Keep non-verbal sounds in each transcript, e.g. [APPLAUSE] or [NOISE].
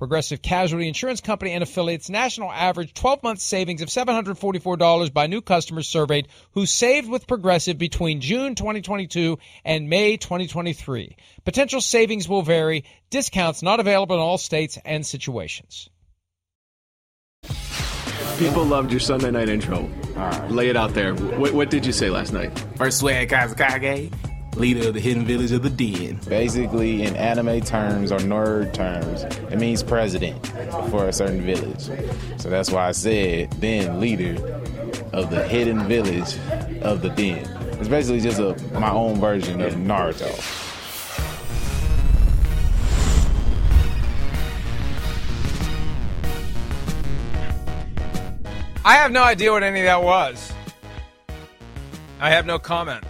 Progressive Casualty Insurance Company and affiliates national average 12 month savings of $744 by new customers surveyed who saved with Progressive between June 2022 and May 2023. Potential savings will vary, discounts not available in all states and situations. People loved your Sunday night intro. Lay it out there. What, what did you say last night? First swag Kazekage, leader of the hidden village of the Den. Basically, in anime terms or nerd terms, it means president for a certain village. So that's why I said then leader of the hidden village of the Den. It's basically just a my own version of Naruto. I have no idea what any of that was. I have no comment.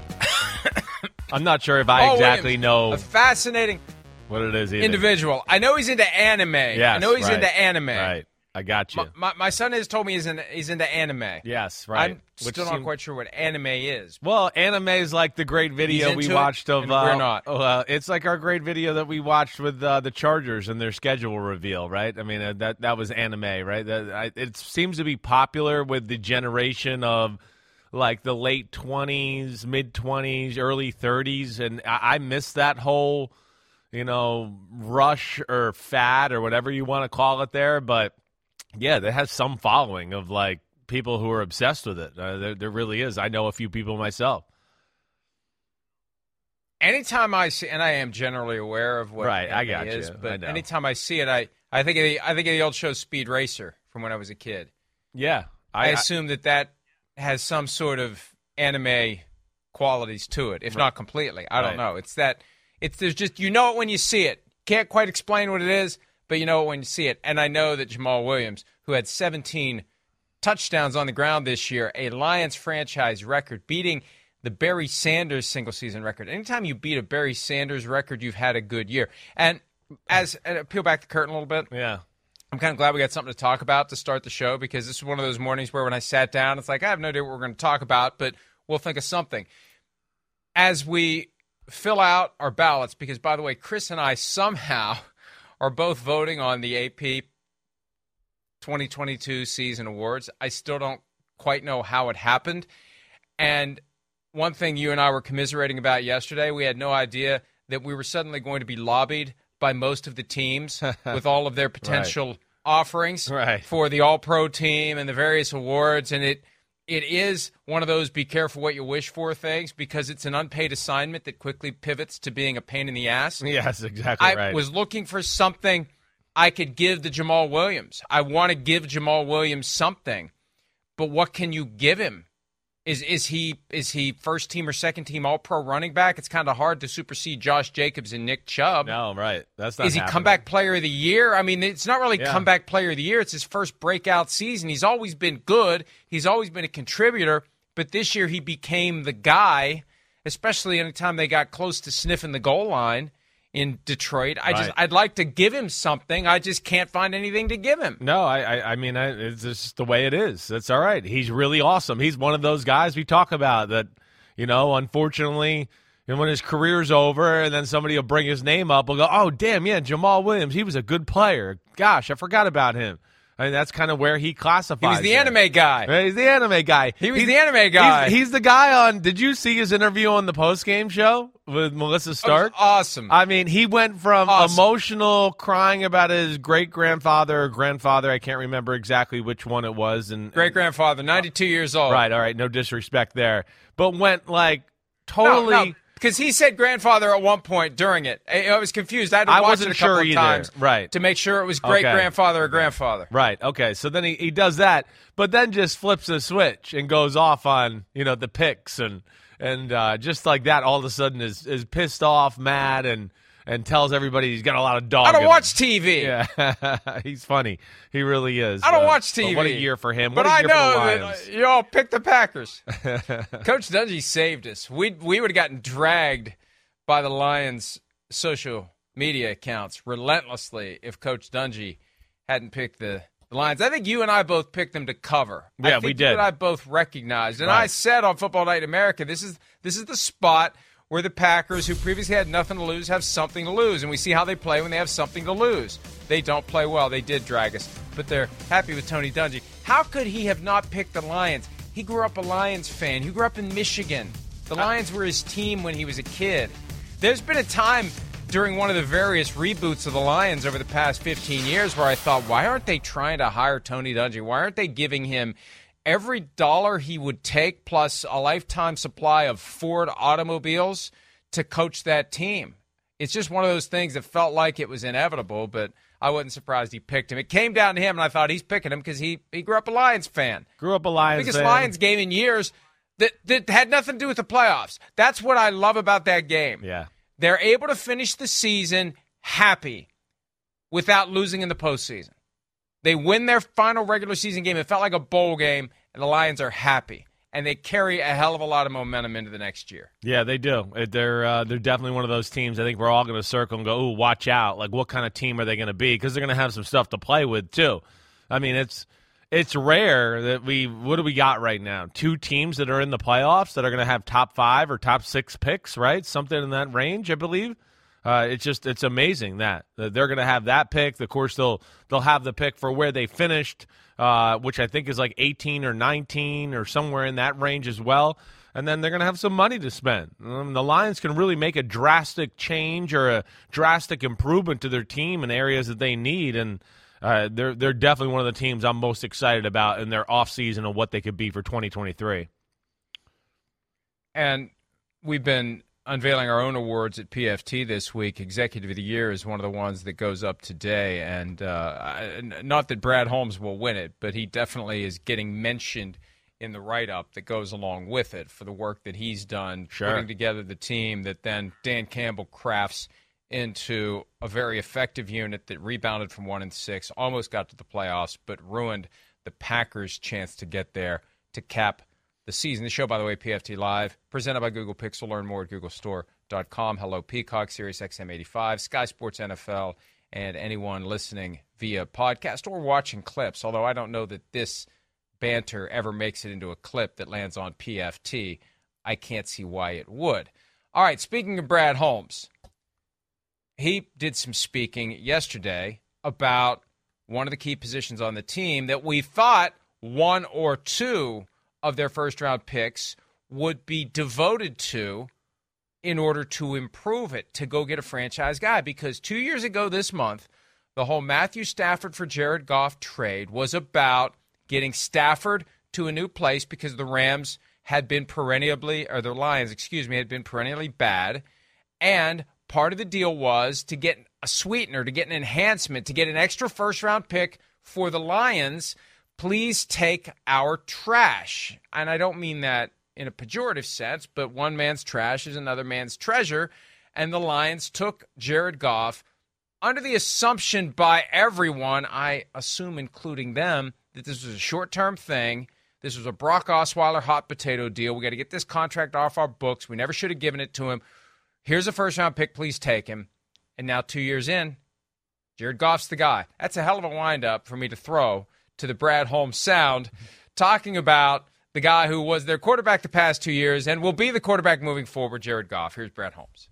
I'm not sure if I Paul exactly Williams, know A fascinating what it is either. individual. I know he's into anime. Yeah, I know he's right, into anime. Right. I got you. My, my, my son has told me he's into, he's into anime. yes, right. I'm Which still not quite sure what anime is. Well, anime is like the great video we watched of. uh, we're not. Uh, it's like our great video that we watched with uh, the Chargers and their schedule reveal, right? I mean, uh, that that was anime, right? That, I, it seems to be popular with the generation of like the late twenties, mid twenties, early thirties, and I, I miss that whole, you know, rush or fad or whatever you want to call it there, but. Yeah, that has some following of like people who are obsessed with it. Uh, there, there really is. I know a few people myself. Anytime I see, and I am generally aware of what Right, I got is, you. But anytime I see it, I, I think of the I think of the old show Speed Racer from when I was a kid. Yeah, I, assume that that has some sort of anime qualities to it, if not completely. I don't Right. know. It's that it's there's just you know it when you see it. Can't quite explain what it is, but you know it when you see it. And I know that Jamaal Williams, who had 17 touchdowns on the ground this year, a Lions franchise record, beating the Barry Sanders single season record. Anytime you beat a Barry Sanders record, you've had a good year. And as uh, peel back the curtain a little bit, yeah, I'm kind of glad we got something to talk about to start the show because this is one of those mornings where when I sat down, it's like, I have no idea what we're going to talk about, but we'll think of something. As we fill out our ballots, because by the way, Chris and I somehow [LAUGHS] are both voting on the AP 2022 season awards. I still don't quite know how it happened. And one thing you and I were commiserating about yesterday, we had no idea that we were suddenly going to be lobbied by most of the teams [LAUGHS] with all of their potential offerings Right. for the all pro team and the various awards and it it is one of those be careful what you wish for things because it's an unpaid assignment that quickly pivots to being a pain in the ass. yes, exactly I right. was looking for something I could give to Jamaal Williams. I want to give Jamaal Williams something, but what can you give him? Is is he is he first team or second team All Pro running back? It's kind of hard to supersede Josh Jacobs and Nick Chubb. no, right. That's not. Is he happening. comeback player of the year? I mean, it's not really Yeah. comeback player of the year. It's his first breakout season. He's always been good. He's always been a contributor, but this year he became the guy, especially anytime they got close to sniffing the goal line in Detroit. I just Right. I'd like to give him something. I just can't find anything to give him. No, I, I, I mean, I, it's just the way it is. That's all right. He's really awesome. He's one of those guys we talk about that, you know, unfortunately, and when his career's over, and then somebody will bring his name up, will go, "Oh, damn, yeah, Jamaal Williams. He was a good player. Gosh, I forgot about him." I mean, that's kind of where he classifies. He was the it. anime guy. He's the anime guy. He was He's- the anime guy. He's, he's the guy on. Did you see his interview on the post game show with Melissa Stark? awesome. I mean, he went from Awesome. emotional, crying about his great grandfather or grandfather. I can't remember exactly which one it was. And Great grandfather, 92 years old. right, all right, no disrespect there, but went like totally. No, no, because he said grandfather at one point during it. I, I was confused. I had to I watch wasn't it a couple sure of either. times Right. to make sure it was great Okay. grandfather or grandfather. Right. Okay. So then he, he does that, but then just flips the switch and goes off on you know the picks and and uh, just like that, all of a sudden is is pissed off, mad, and and tells everybody he's got a lot of dog. I don't watch him. TV. Yeah, [LAUGHS] he's funny. He really is. I don't Uh, watch TV. What a year for him. But what a I year for the know that uh, you all picked the Packers. [LAUGHS] Coach Dungy saved us. We we would have gotten dragged by the Lions' social media accounts relentlessly if Coach Dungy hadn't picked the, the Lions. I think you and I both picked them to cover. Yeah, we You did. and I both recognized, and I said on Football Night in America, this is this is the spot where the Packers, who previously had nothing to lose, have something to lose, and we see how they play when they have something to lose. They don't play well. They did drag us, but they're happy with Tony Dungy. How could he have not picked the Lions? He grew up a Lions fan. He grew up in Michigan. The uh, Lions were his team when he was a kid. There's been a time during one of the various reboots of the Lions over the past 15 years where I thought, why aren't they trying to hire Tony Dungy? Why aren't they giving him every dollar he would take plus a lifetime supply of Ford automobiles to coach that team? It's just one of those things that felt like it was inevitable, but I wasn't surprised he picked him. It came down to him, and I thought he's picking him because he, he grew up a Lions fan Grew up a Lions biggest fan. Lions game in years that, that had nothing to do with the playoffs. That's what I love about that game. Yeah. They're able to finish the season happy without losing in the postseason. They win their final regular season game. It felt like a bowl game, and the Lions are happy. And they carry a hell of a lot of momentum into the next year. Yeah, they do. Uh, They're uh, they're definitely one of those teams. I think we're all going to circle and go, "Ooh, watch out!" Like, what kind of team are they going to be? Because they're going to have some stuff to play with too. I mean, it's it's rare that we. What do we got right now? Two teams that are in the playoffs that are going to have top five or top six picks, right? Something in that range, I believe. Uh, it's just it's amazing that, they're going to have that pick. Of course, they'll they'll have the pick for where they finished, uh, which I think is like 18 or 19 or somewhere in that range as well. And then they're going to have some money to spend. Um, the Lions can really make a drastic change or a drastic improvement to their team in areas that they need, and uh, they're they're definitely one of the teams I'm most excited about in their offseason and what they could be for 2023. And we've been unveiling our own awards at PFT this week. Executive of the Year is one of the ones that goes up today. And uh, I- not that Brad Holmes will win it, but he definitely is getting mentioned in the write up that goes along with it for the work that he's done Sure. putting together the team that then Dan Campbell crafts into a very effective unit that rebounded from one and six, almost got to the playoffs, but ruined the Packers' chance to get there to cap the season. The show, by the way, PFT Live, presented by Google Pixel. Learn more at googlestore.com. Hello, Peacock, Sirius XM 85, Sky Sports NFL, and anyone listening via podcast or watching clips. Although I don't know that this banter ever makes it into a clip that lands on PFT. I can't see why it would. All right, speaking of Brad Holmes, he did some speaking yesterday about one of the key positions on the team that we thought one or two of their first round picks would be devoted to in order to improve it, to go get a franchise guy. Because two years ago this month, the whole Matthew Stafford for Jared Goff trade was about getting Stafford to a new place because the Rams had been perennially, or the Lions, excuse me, had been perennially bad. And part of the deal was to get a sweetener, to get an enhancement, to get an extra first round pick for the Lions. Please take our trash. And I don't mean that in a pejorative sense, but one man's trash is another man's treasure. And the Lions took Jared Goff under the assumption by everyone, I assume including them, that this was a short term thing. This was a Brock Osweiler hot potato deal. We got to get this contract off our books. We never should have given it to him. Here's a first round pick. Please take him. And now, two years in, Jared Goff's the guy. That's a hell of a windup for me to throw to the Brad Holmes sound, talking about the guy who was their quarterback the past two years and will be the quarterback moving forward, Jared Goff. Here's Brad Holmes.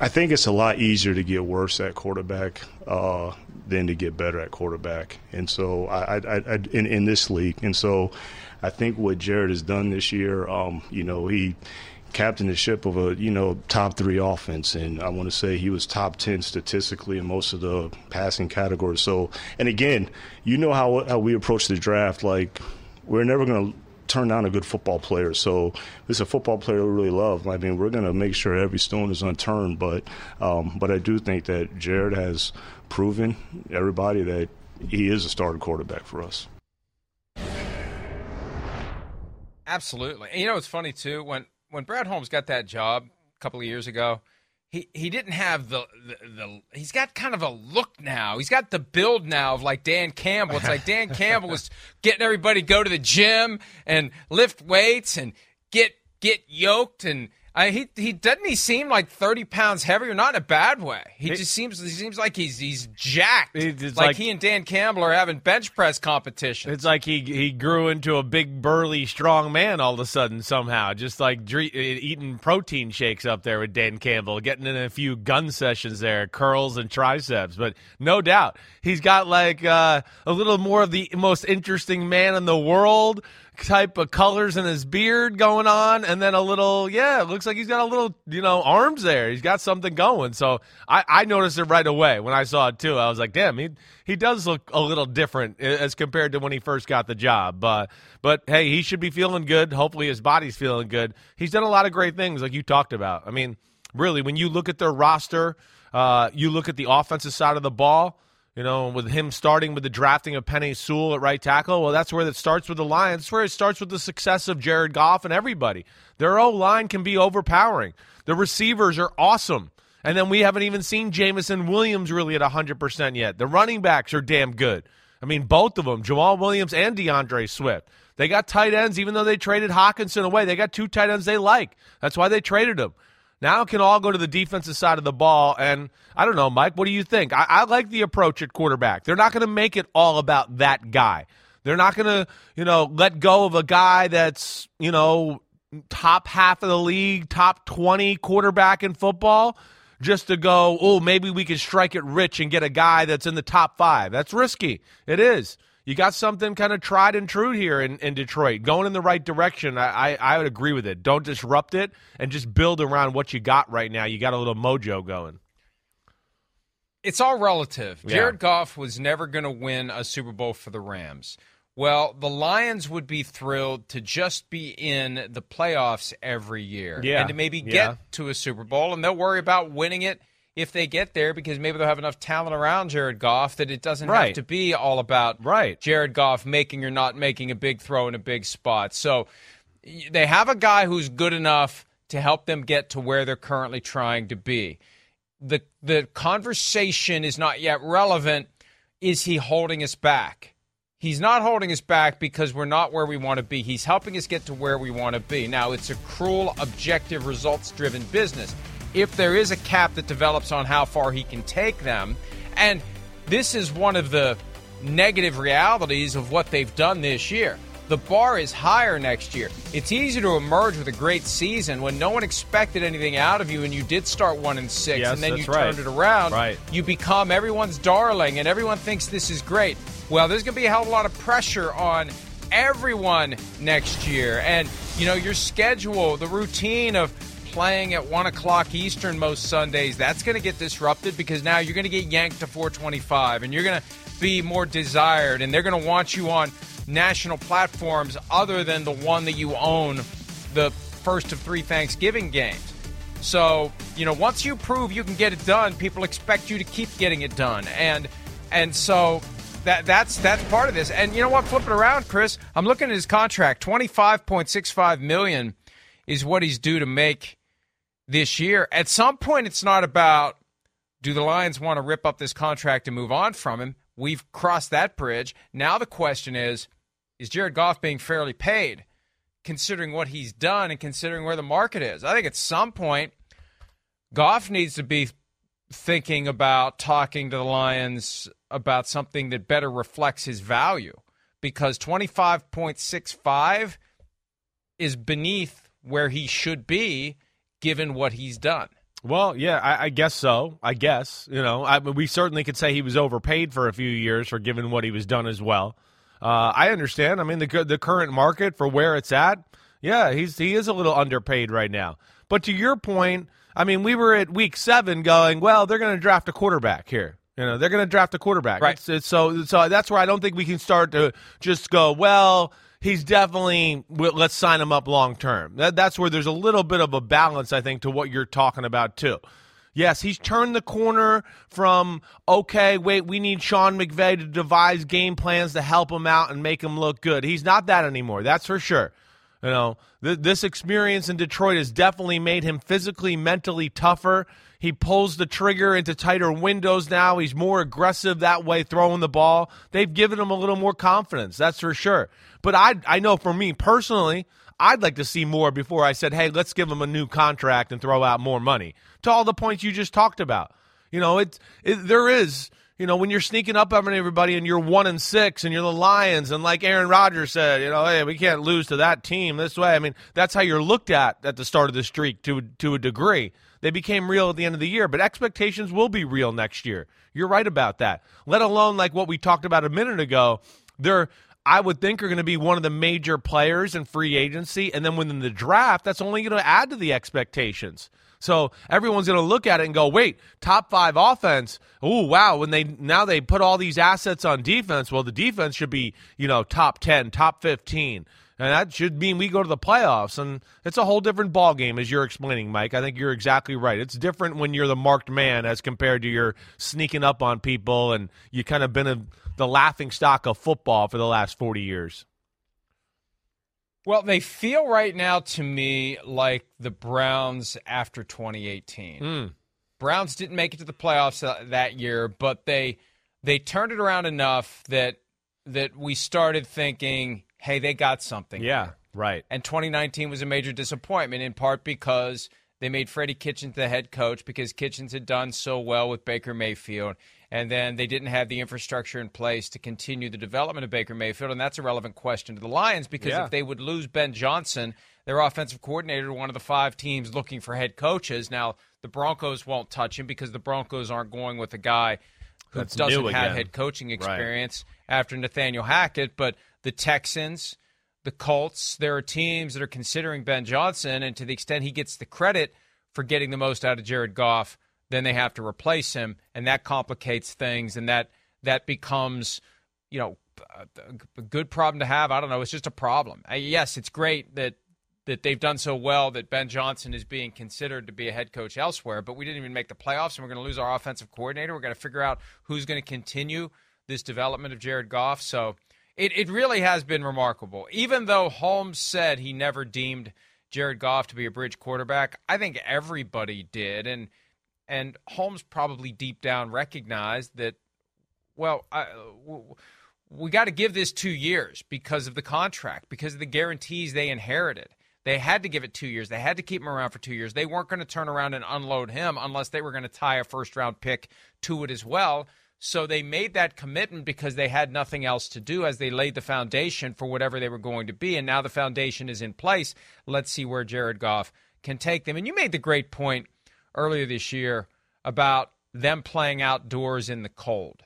I think it's a lot easier to get worse at quarterback uh, than to get better at quarterback, and so I, I, I in, in this league, and so I think what Jared has done this year, um, you know, he captained the ship of a you know top three offense, and I want to say he was top ten statistically in most of the passing categories. So, and again, you know how how we approach the draft, like we're never going to turn down a good football player. So this is a football player we really love. I mean, we're going to make sure every stone is unturned. But um, but I do think that Jared has proven everybody that he is a starting quarterback for us. Absolutely. And you know, it's funny too when when Brad Holmes got that job a couple of years ago. He, he didn't have the, the, the he's got kind of a look now. He's got the build now of like Dan Campbell. It's like Dan Campbell was [LAUGHS] getting everybody go to the gym and lift weights and get get yoked and I, he he doesn't he seem like thirty pounds heavier, not in a bad way. He it, just seems he seems like he's he's jacked. Like, like, he and Dan Campbell are having bench press competition. It's like he he grew into a big burly strong man all of a sudden somehow, just like dre- eating protein shakes up there with Dan Campbell, getting in a few gun sessions there, curls and triceps. But no doubt he's got like uh, a little more of the most interesting man in the world type of colors in his beard going on, and then a little, yeah, it looks like he's got a little, you know, arms there. He's got something going. So I, I noticed it right away when I saw it too. I was like, damn, he he does look a little different as compared to when he first got the job. But but hey, he should be feeling good. Hopefully, his body's feeling good. He's done a lot of great things, like you talked about. I mean, really, when you look at their roster, uh, you look at the offensive side of the ball you know, with him starting with the drafting of Penei Sewell at right tackle, well, that's where it starts with the Lions. That's where it starts with the success of Jared Goff and everybody. Their O line can be overpowering. The receivers are awesome. And then we haven't even seen Jameson Williams really at 100% yet. The running backs are damn good. I mean, both of them, Jamaal Williams and D'Andre Swift. They got tight ends, even though they traded Hockenson away. They got two tight ends they like. That's why they traded them. Now can all go to the defensive side of the ball. And I don't know, Mike, what do you think? I, I like the approach at quarterback. They're not going to make it all about that guy. They're not going to, you know, let go of a guy that's, you know, top half of the league, top 20 quarterback in football just to go, oh, maybe we could strike it rich and get a guy that's in the top five. That's risky. It is you got something kind of tried and true here in, in Detroit, going in the right direction. I, I, I would agree with it. Don't disrupt it and just build around what you got right now. You got a little mojo going. It's all relative. Yeah. Jared Goff was never going to win a Super Bowl for the Rams. Well, the Lions would be thrilled to just be in the playoffs every year yeah. and to maybe get yeah. to a Super Bowl, and they'll worry about winning it if they get there because maybe they'll have enough talent around Jared Goff that it doesn't right. have to be all about right. Jared Goff making or not making a big throw in a big spot. So they have a guy who's good enough to help them get to where they're currently trying to be. The the conversation is not yet relevant. Is he holding us back? He's not holding us back because we're not where we want to be. He's helping us get to where we want to be. Now, it's a cruel, objective, results driven business if there is a cap that develops on how far he can take them. And this is one of the negative realities of what they've done this year. The bar is higher next year. It's easy to emerge with a great season when no one expected anything out of you and you did start one and six yes, and then you right. turned it around. Right. You become everyone's darling and everyone thinks this is great. Well, there's going to be a hell of a lot of pressure on everyone next year. And, you know, your schedule, the routine of playing at 1 o'clock Eastern most Sundays, that's going to get disrupted because now you're going to get yanked to 425 and you're going to be more desired and they're going to want you on national platforms other than the one that you own the first of three Thanksgiving games. So, you know, once you prove you can get it done, people expect you to keep getting it done. And and so that that's that's part of this. And you know what? Flip it around, Chris. I'm looking at his contract. Twenty five point six five million is what he's due to make this year. At some point, it's not about do the Lions want to rip up this contract and move on from him? We've crossed that bridge. Now the question is is Jared Goff being fairly paid, considering what he's done and considering where the market is? I think at some point, Goff needs to be thinking about talking to the Lions about something that better reflects his value because 25.65 is beneath where he should be given what he's done. Well, yeah, I, I guess so. I guess you know, I, we certainly could say he was overpaid for a few years for given what he was done as well. Uh, I understand. I mean, the the current market for where it's at, yeah, he's he is a little underpaid right now. But to your point, I mean, we were at week seven going, well, they're going to draft a quarterback here. You know, they're going to draft a quarterback. Right. It's, it's, so so that's where I don't think we can start to just go, well, he's definitely let's sign him up long term. That, that's where there's a little bit of a balance, I think, to what you're talking about too. Yes, he's turned the corner from okay, wait, we need Sean McVay to devise game plans to help him out and make him look good. He's not that anymore. That's for sure. You know, th- this experience in Detroit has definitely made him physically, mentally tougher. He pulls the trigger into tighter windows now. He's more aggressive that way, throwing the ball. They've given him a little more confidence, that's for sure. But I, I know for me personally, I'd like to see more before I said, hey, let's give him a new contract and throw out more money. To all the points you just talked about. You know, it, it there is you know, when you're sneaking up on everybody and you're one and six and you're the Lions, and like Aaron Rodgers said, you know, hey, we can't lose to that team this way. I mean, that's how you're looked at at the start of the streak to to a degree. They became real at the end of the year, but expectations will be real next year. You're right about that. Let alone like what we talked about a minute ago. They're I would think are going to be one of the major players in free agency, and then within the draft, that's only going to add to the expectations. So everyone's going to look at it and go, "Wait, top five offense? Oh, wow!" When they now they put all these assets on defense, well, the defense should be you know top ten, top fifteen. And that should mean we go to the playoffs, and it's a whole different ball game, as you're explaining, Mike. I think you're exactly right. It's different when you're the marked man as compared to your sneaking up on people, and you kind of been a, the laughing stock of football for the last 40 years. Well, they feel right now to me like the Browns after 2018. Mm. Browns didn't make it to the playoffs uh, that year, but they they turned it around enough that that we started thinking, "Hey, they got something." Yeah, here. right. And 2019 was a major disappointment in part because they made Freddie Kitchens the head coach because Kitchens had done so well with Baker Mayfield and then they didn't have the infrastructure in place to continue the development of Baker Mayfield, and that's a relevant question to the Lions because yeah. if they would lose Ben Johnson, their offensive coordinator, one of the five teams looking for head coaches. Now the Broncos won't touch him because the Broncos aren't going with a guy who That's doesn't have head coaching experience after Nathaniel Hackett, but the Texans. The Colts, there are teams that are considering Ben Johnson, and to the extent he gets the credit for getting the most out of Jared Goff, then they have to replace him, and that complicates things, and that that becomes, you know, a good problem to have. I don't know. It's just a problem. Yes, it's great that that they've done so well that Ben Johnson is being considered to be a head coach elsewhere, but we didn't even make the playoffs, and we're going to lose our offensive coordinator. We're going to figure out who's going to continue this development of Jared Goff. So it, it really has been remarkable. Even though Holmes said he never deemed Jared Goff to be a bridge quarterback, I think everybody did. And and Holmes probably deep down recognized that, well, I, we got to give this two years because of the contract, because of the guarantees they inherited. They had to give it two years. They had to keep him around for two years. They weren't going to turn around and unload him unless they were going to tie a first round pick to it as well. So they made that commitment because they had nothing else to do as they laid the foundation for whatever they were going to be. And now the foundation is in place. Let's see where Jared Goff can take them. And you made the great point earlier this year about them playing outdoors in the cold.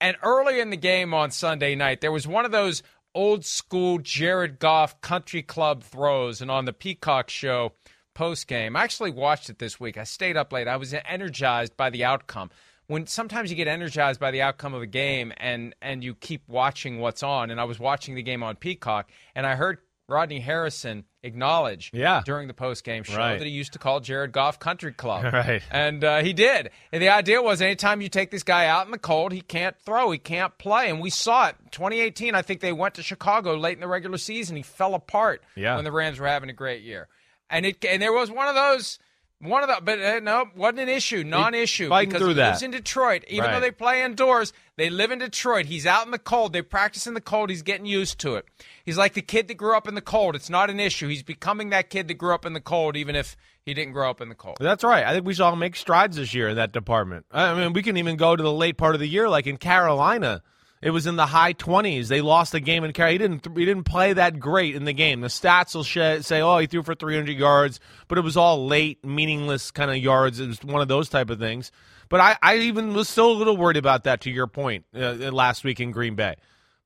And early in the game on Sunday night, there was one of those old school Jared Goff country club throws. And on the Peacock show post game, I actually watched it this week. I stayed up late. I was energized by the outcome. When sometimes you get energized by the outcome of a game and and you keep watching what's on. And I was watching the game on Peacock and I heard Rodney Harrison acknowledge yeah. during the post game show right. that he used to call Jared Goff Country Club. [LAUGHS] Right. And uh, he did. And the idea was anytime you take this guy out in the cold, he can't throw, he can't play. And we saw it. 2018, I think they went to Chicago late in the regular season. He fell apart yeah. when the Rams were having a great year. And it and there was one of those One of the, but uh, no, wasn't an issue, non-issue. because through he that. lives in Detroit. Even Right. though they play indoors, they live in Detroit. He's out in the cold. They practice in the cold. He's getting used to it. He's like the kid that grew up in the cold. It's not an issue. He's becoming that kid that grew up in the cold, even if he didn't grow up in the cold. That's right. I think we saw him make strides this year in that department. I mean, we can even go to the late part of the year, like in Carolina. It was in the high twenties. They lost the game in Carolina. He didn't. He didn't play that great in the game. The stats will say, "Oh, he threw for 300 yards," but it was all late, meaningless kind of yards. It was one of those type of things. But I, I even was still a little worried about that. To your point, uh, last week in Green Bay,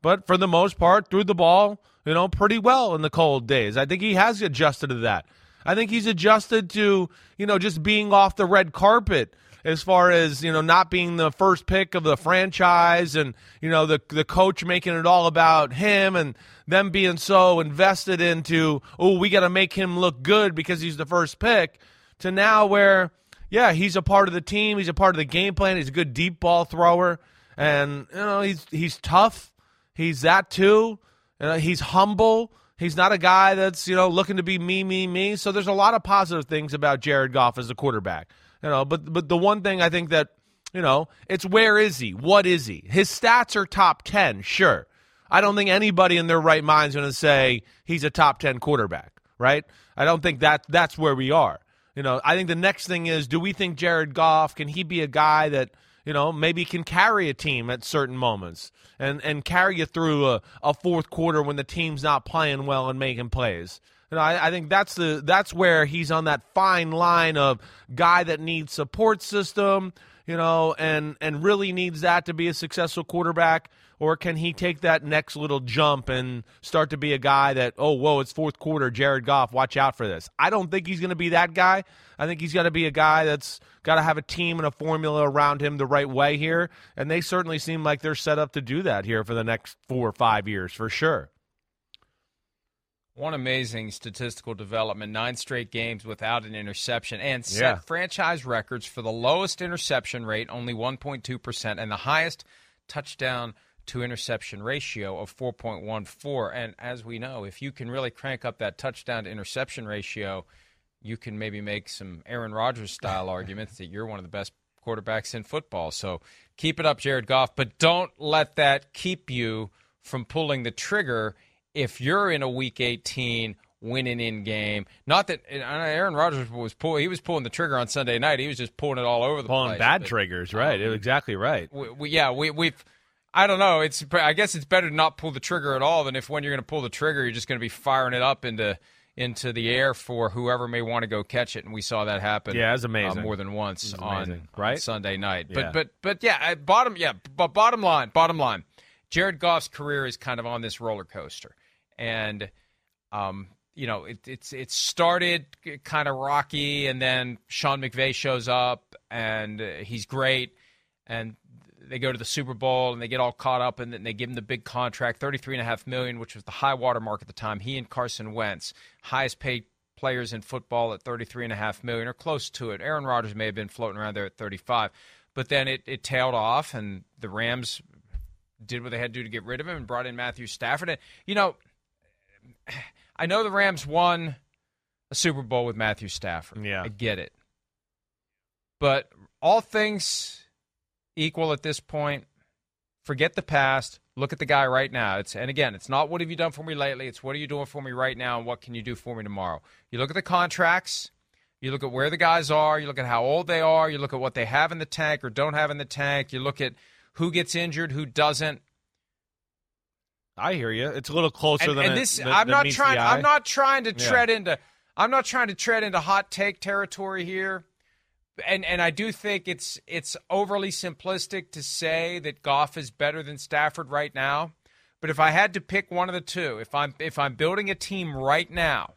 but for the most part, threw the ball, you know, pretty well in the cold days. I think he has adjusted to that. I think he's adjusted to, you know, just being off the red carpet as far as, you know, not being the first pick of the franchise and, you know, the the coach making it all about him and them being so invested into, oh, we got to make him look good because he's the first pick to now where yeah, he's a part of the team, he's a part of the game plan, he's a good deep ball thrower and, you know, he's he's tough. He's that too. He's humble. He's not a guy that's you know looking to be me, me, me. So there's a lot of positive things about Jared Goff as a quarterback. You know, but but the one thing I think that you know it's where is he? What is he? His stats are top ten, sure. I don't think anybody in their right mind is going to say he's a top ten quarterback, right? I don't think that that's where we are. You know, I think the next thing is, do we think Jared Goff can he be a guy that you know maybe can carry a team at certain moments and and carry you through a, a fourth quarter when the team's not playing well and making plays. You know, I, I think that's the that's where he's on that fine line of guy that needs support system, you know, and and really needs that to be a successful quarterback, or can he take that next little jump and start to be a guy that oh whoa it's fourth quarter Jared Goff watch out for this. I don't think he's going to be that guy. I think he's got to be a guy that's got to have a team and a formula around him the right way here, and they certainly seem like they're set up to do that here for the next four or five years for sure. One amazing statistical development: nine straight games without an interception, and set Yeah. franchise records for the lowest interception rate, only 1.2 percent, and the highest touchdown to interception ratio of 4.14. And as we know, if you can really crank up that touchdown to interception ratio, you can maybe make some Aaron Rodgers style [LAUGHS] arguments that you're one of the best quarterbacks in football. So keep it up, Jared Goff, but don't let that keep you from pulling the trigger if you're in a week 18 winning in game. Not that Aaron Rodgers was pull, he was pulling the trigger on Sunday night. He was just pulling it all over the Pulling place. bad But, triggers, right? um, exactly right. we, we, yeah, we, we've. I don't know. It's. I guess it's better to not pull the trigger at all than if when you're going to pull the trigger, you're just going to be firing it up into into the air for whoever may want to go catch it. And we saw that happen. Yeah, it's amazing. uh, more than once on, amazing, on right? Sunday night. Yeah. But but but yeah, bottom yeah, but bottom line, bottom line, Jared Goff's career is kind of on this roller coaster, and um, you know, it, it's it started kind of rocky, and then Sean McVay shows up, and uh, he's great, and they go to the Super Bowl and they get all caught up and then they give him the big contract, thirty-three and a half million, which was the high water mark at the time. He and Carson Wentz, highest paid players in football at thirty-three and a half million or close to it. Aaron Rodgers may have been floating around there at thirty-five, but then it, it tailed off and the Rams did what they had to do to get rid of him and brought in Matthew Stafford. And you know, [SIGHS] I know the Rams won a Super Bowl with Matthew Stafford. Yeah. I get it. But all things equal at this point, forget the past. Look at the guy right now. It's and again, it's not what have you done for me lately. It's what are you doing for me right now, and what can you do for me tomorrow. You look at the contracts. You look at where the guys are. You look at how old they are. You look at what they have in the tank or don't have in the tank. You look at who gets injured, who doesn't. I hear you. It's a little closer And, than and this, I'm not trying. I'm not trying to Yeah. tread into. I'm not trying to tread into hot take territory here, and and I do think it's it's overly simplistic to say that Goff is better than Stafford right now. But if I had to pick one of the two, if I'm if I'm building a team right now,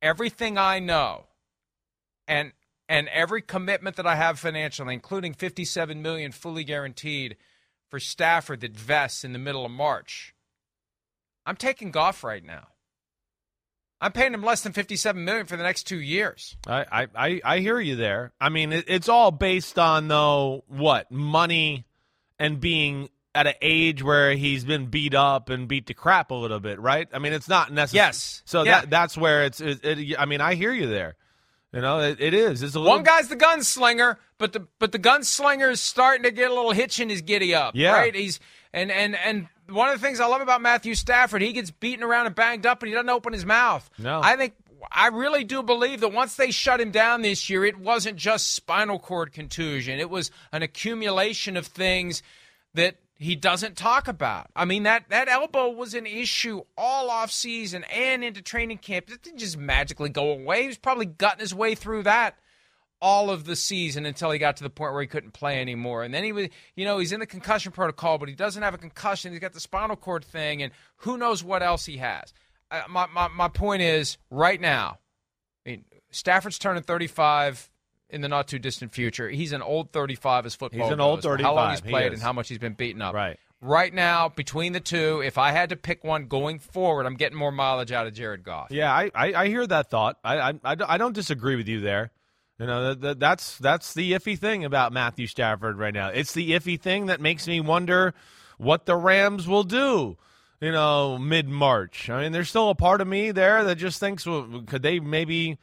everything I know, and and every commitment that I have financially, including 57 million fully guaranteed for Stafford that vests in the middle of March, I'm taking Goff right now. I'm paying him less than 57 million for the next two years. I, I, I, I hear you there. I mean, it, it's all based on though what money and being at an age where he's been beat up and beat to crap a little bit, right? I mean, it's not necessary. Yes. So Yeah. that that's where it's. It, it, I mean, I hear you there. You know, it, it is. It's a little... One guy's the gunslinger, but the but the gunslinger is starting to get a little hitch in his giddy up. Yeah. Right? He's and and and one of the things I love about Matthew Stafford, he gets beaten around and banged up and he doesn't open his mouth. No. I think I really do believe that once they shut him down this year, it wasn't just spinal cord contusion. It was an accumulation of things that he doesn't talk about. I mean that that elbow was an issue all off season and into training camp. It didn't just magically go away. He was probably gutting his way through that all of the season until he got to the point where he couldn't play anymore. And then he was, you know, he's in the concussion protocol, but he doesn't have a concussion. He's got the spinal cord thing, and who knows what else he has. Uh, my, my my point is right now. I mean, Stafford's turning 35 in the not too distant future. He's an old 35 as football. He's an old 35. How long he's played he and how much he's been beaten up. Right. Right now, between the two, if I had to pick one going forward, I'm getting more mileage out of Jared Goff. Yeah, I, I, I hear that thought. I, I, I don't disagree with you there. You know, that, that, that's that's the iffy thing about Matthew Stafford right now. It's the iffy thing that makes me wonder what the Rams will do. You know, mid March. I mean, there's still a part of me there that just thinks, well, could they maybe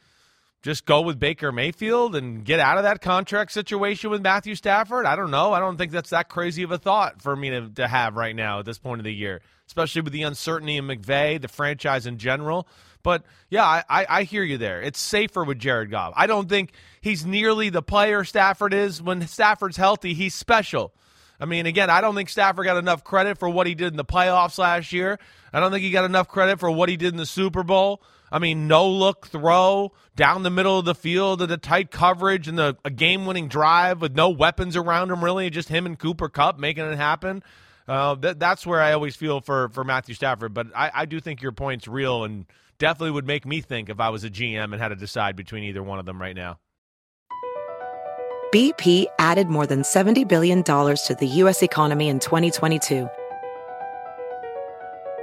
just go with Baker Mayfield and get out of that contract situation with Matthew Stafford? I don't know. I don't think that's that crazy of a thought for me to, to have right now at this point of the year, especially with the uncertainty in McVay, the franchise in general. But yeah, I, I, I hear you there. It's safer with Jared Goff. I don't think he's nearly the player Stafford is. When Stafford's healthy, he's special. I mean, again, I don't think Stafford got enough credit for what he did in the playoffs last year. I don't think he got enough credit for what he did in the Super Bowl. I mean, no look throw down the middle of the field a tight coverage and the a game winning drive with no weapons around him, really, just him and Cooper Kupp making it happen. Uh, that, that's where I always feel for, for Matthew Stafford. But I, I do think your point's real and definitely would make me think if I was a GM and had to decide between either one of them right now. BP added more than $70 billion to the U.S. economy in 2022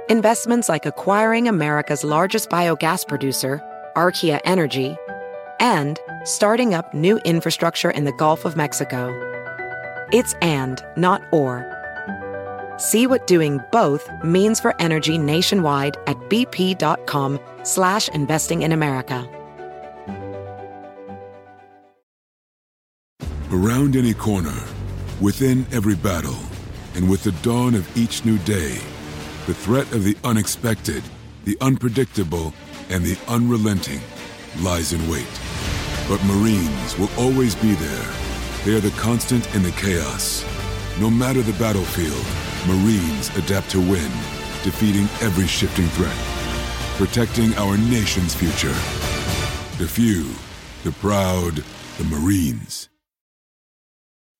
Investments like acquiring America's largest biogas producer, Archaea Energy, and starting up new infrastructure in the Gulf of Mexico. It's and, not or. See what doing both means for energy nationwide at bp.com slash investing in America. Around any corner, within every battle, and with the dawn of each new day, the threat of the unexpected, the unpredictable, and the unrelenting lies in wait. But Marines will always be there. They are the constant in the chaos. No matter the battlefield, Marines adapt to win, defeating every shifting threat, protecting our nation's future. The few, the proud, the Marines.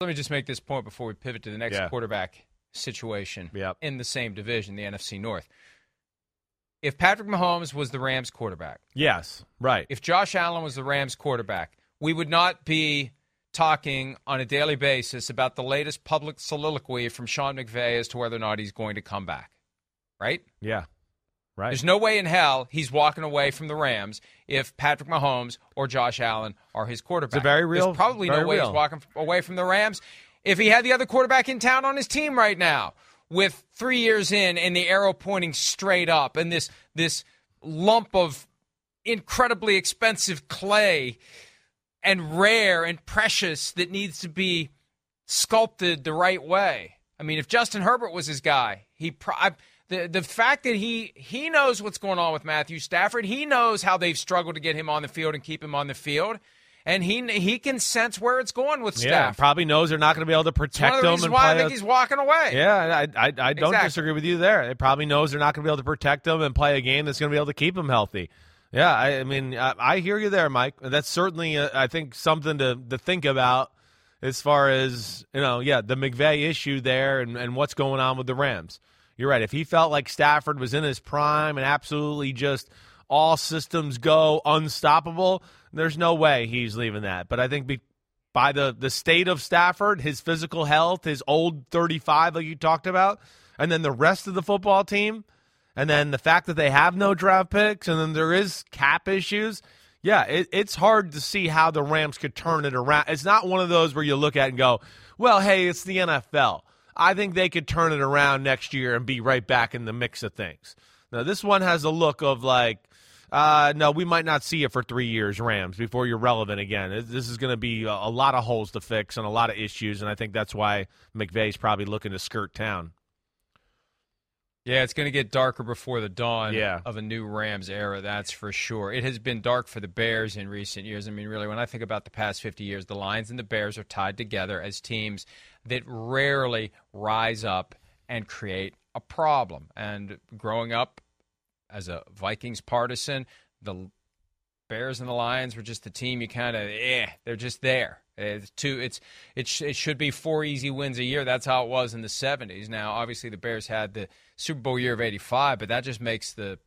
Let me just make this point before we pivot to the next yeah. quarterback situation yep. in the same division, the NFC North. If Patrick Mahomes was the Rams quarterback, yes, right. If Josh Allen was the Rams quarterback, we would not be talking on a daily basis about the latest public soliloquy from Sean McVay as to whether or not he's going to come back. Right? Yeah. Right. There's no way in hell he's walking away from the Rams if Patrick Mahomes or Josh Allen are his quarterback. It's a very real. There's probably no way real. he's walking away from the Rams if he had the other quarterback in town on his team right now with three years in and the arrow pointing straight up and this this lump of incredibly expensive clay and rare and precious that needs to be sculpted the right way. I mean, if Justin Herbert was his guy, he. Pro- the the fact that he he knows what's going on with Matthew Stafford, he knows how they've struggled to get him on the field and keep him on the field. And he he can sense where it's going with Stafford. Yeah, probably knows they're not going to be able to protect him. and why I think he's walking away. Yeah, I I, I don't exactly. disagree with you there. It probably knows they're not going to be able to protect him and play a game that's going to be able to keep him healthy. Yeah, I, I mean, I, I, hear you there, Mike. That's certainly, uh, I think, something to, to think about as far as you know. Yeah, the McVay issue there and, and what's going on with the Rams. You're right. If he felt like Stafford was in his prime and absolutely just all systems go, unstoppable, there's no way he's leaving that. But I think be, by the the state of Stafford, his physical health, his old 35 like you talked about, and then the rest of the football team, and then the fact that they have no draft picks, and then there is cap issues. Yeah, it, it's hard to see how the Rams could turn it around. It's not one of those where you look at and go, "Well, hey, it's the NFL." I think they could turn it around next year and be right back in the mix of things. Now, this one has a look of like, uh, no, we might not see it for three years, Rams, before you're relevant again. This is going to be a, a lot of holes to fix and a lot of issues, and I think that's why McVay's probably looking to skirt town. Yeah, it's going to get darker before the dawn yeah. of a new Rams era, that's for sure. It has been dark for the Bears in recent years. I mean, really, when I think about the past 50 years, the Lions and the Bears are tied together as teams that rarely rise up and create a problem. And growing up as a Vikings partisan, the Bears and the Lions were just the team you kind of, eh, they're just there. It's two. It's it, sh- it should be four easy wins a year. That's how it was in the '70s. Now, obviously, the Bears had the Super Bowl year of '85, but that just makes the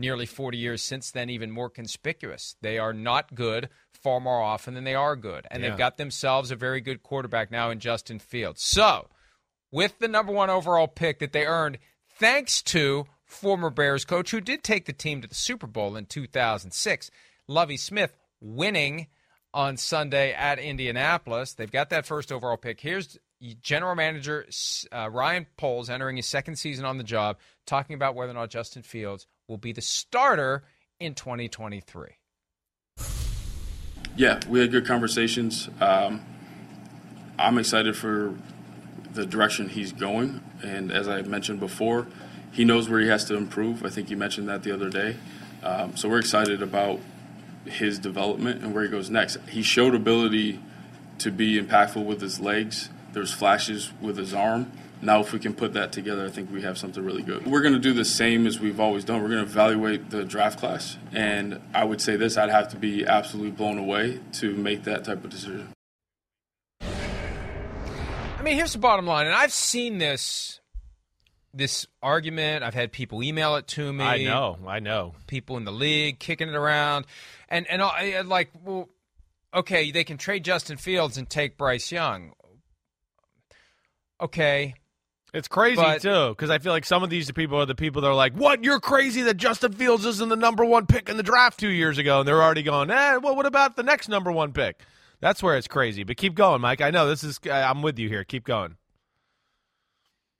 nearly 40 years since then even more conspicuous. They are not good far more often than they are good, and Yeah. they've got themselves a very good quarterback now in Justin Fields. So, with the number one overall pick that they earned, thanks to former Bears coach who did take the team to the Super Bowl in 2006, Lovie Smith, winning on Sunday at Indianapolis. They've got that first overall pick. Here's general manager uh, Ryan Poles entering his second season on the job, talking about whether or not Justin Fields will be the starter in 2023. Yeah, we had good conversations. Um, I'm excited for the direction he's going, and as I mentioned before, he knows where he has to improve. I think you mentioned that the other day. Um, so we're excited about his development and where he goes next. He showed ability to be impactful with his legs. There's flashes with his arm. Now, if we can put that together, I think we have something really good. We're going to do the same as we've always done. We're going to evaluate the draft class, and I would say this: I'd have to be absolutely blown away to make that type of decision. I mean, here's the bottom line, and I've seen this this argument. I've had people email it to me. I know, I know. People in the league kicking it around, and and I, I like, well, okay, they can trade Justin Fields and take Bryce Young. Okay, It's crazy But- too, because I feel like some of these people are the people that are like, "What? You're crazy that Justin Fields isn't the number one pick in the draft two years ago," and they're already going, "Eh, well, what about the next number one pick?" That's where it's crazy. But keep going, Mike. I know this is. I'm with you here. Keep going.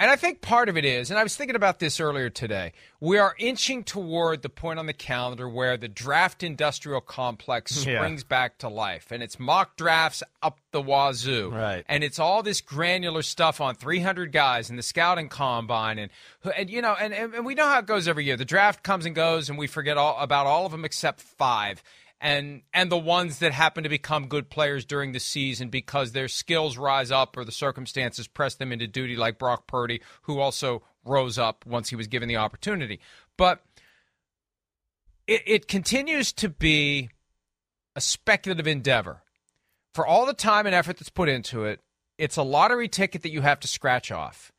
And I think part of it is, and I was thinking about this earlier today, we are inching toward the point on the calendar where the draft industrial complex [LAUGHS] Yeah. springs back to life. And it's mock drafts up the wazoo. Right. And it's all this granular stuff on 300 guys in the scouting combine. And, and you know, and, and, and we know how it goes every year. The draft comes and goes, and we forget all about all of them except five. And and the ones that happen to become good players during the season because their skills rise up or the circumstances press them into duty, like Brock Purdy, who also rose up once he was given the opportunity. But it, it continues to be a speculative endeavor. For all the time and effort that's put into it, it's a lottery ticket that you have to scratch off.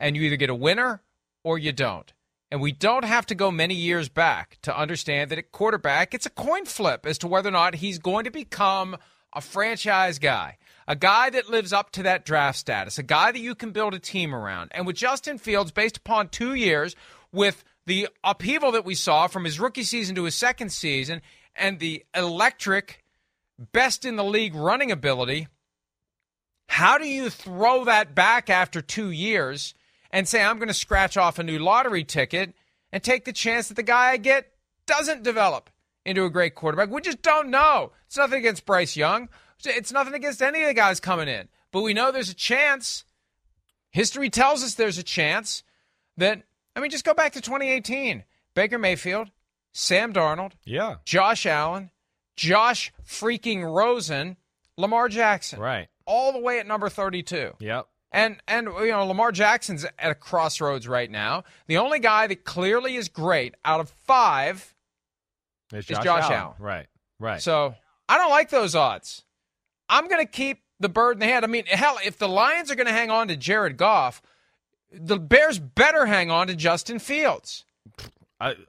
And you either get a winner or you don't. And we don't have to go many years back to understand that at quarterback, it's a coin flip as to whether or not he's going to become a franchise guy, a guy that lives up to that draft status, a guy that you can build a team around. And with Justin Fields, based upon two years, with the upheaval that we saw from his rookie season to his second season, and the electric, best in the league running ability, how do you throw that back after two years and say, I'm going to scratch off a new lottery ticket and take the chance that the guy I get doesn't develop into a great quarterback? We just don't know. It's nothing against Bryce Young. It's nothing against any of the guys coming in. But we know there's a chance. History tells us there's a chance that, I mean, just go back to 2018. Baker Mayfield, Sam Darnold, Yeah. Josh Allen, Josh freaking Rosen, Lamar Jackson. Right. All the way at number 32. Yep. And and you know Lamar Jackson's at a crossroads right now. The only guy that clearly is great out of 5 It's is Josh Allen. Right. Right. So, I don't like those odds. I'm going to keep the bird in the hand. I mean, hell, if the Lions are going to hang on to Jared Goff, the Bears better hang on to Justin Fields.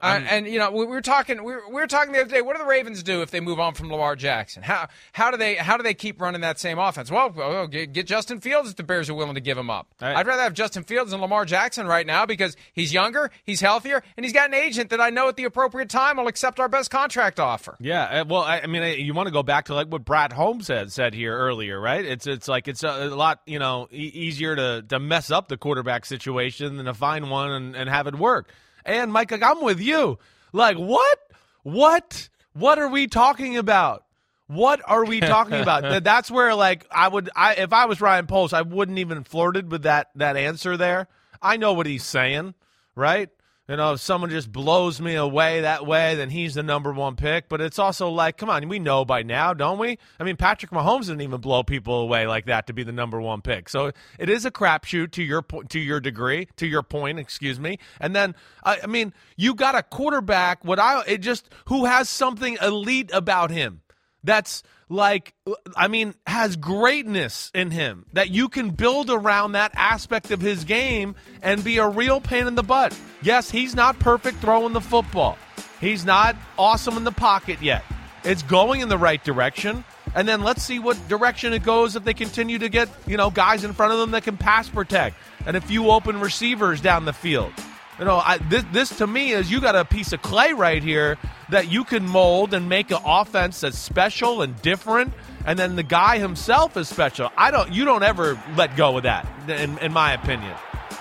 I, I'm- and you know, we we were talking. We were, we were talking the other day. What do the Ravens do if they move on from Lamar Jackson? How how do they how do they keep running that same offense? Well, well get, get Justin Fields if the Bears are willing to give him up. Right. I'd rather have Justin Fields than Lamar Jackson right now because he's younger, he's healthier, and he's got an agent that I know at the appropriate time will accept our best contract offer. Yeah, uh, well, I, I mean, uh, you want to go back to like what Brad Holmes had said here earlier, right? It's it's like it's a, a lot, you know, e- easier to to mess up the quarterback situation than to find one and, and have it work. And Mike, like, I'm with you. Like, what, what, what are we talking about? What are we talking about? [LAUGHS] That's where, like, I would, I if I was Ryan Poles, I wouldn't even flirted with that that answer there. I know what he's saying, right? You know, if someone just blows me away that way, then he's the number one pick. But it's also like, come on, we know by now, don't we? I mean, Patrick Mahomes didn't even blow people away like that to be the number one pick. So it is a crapshoot to your po- to your degree, to your point, excuse me. And then, I, I mean, you got a quarterback. What I it just who has something elite about him that's like I mean has greatness in him that you can build around that aspect of his game and be a real pain in the butt. Yes, he's not perfect throwing the football. He's not awesome in the pocket yet. It's going in the right direction. And then let's see what direction it goes if they continue to get, you know, guys in front of them that can pass protect and a few open receivers down the field. You know, I, this, this to me is you got a piece of clay right here that you can mold and make an offense that's special and different, and then the guy himself is special. I don't, you don't ever let go of that, in, in my opinion.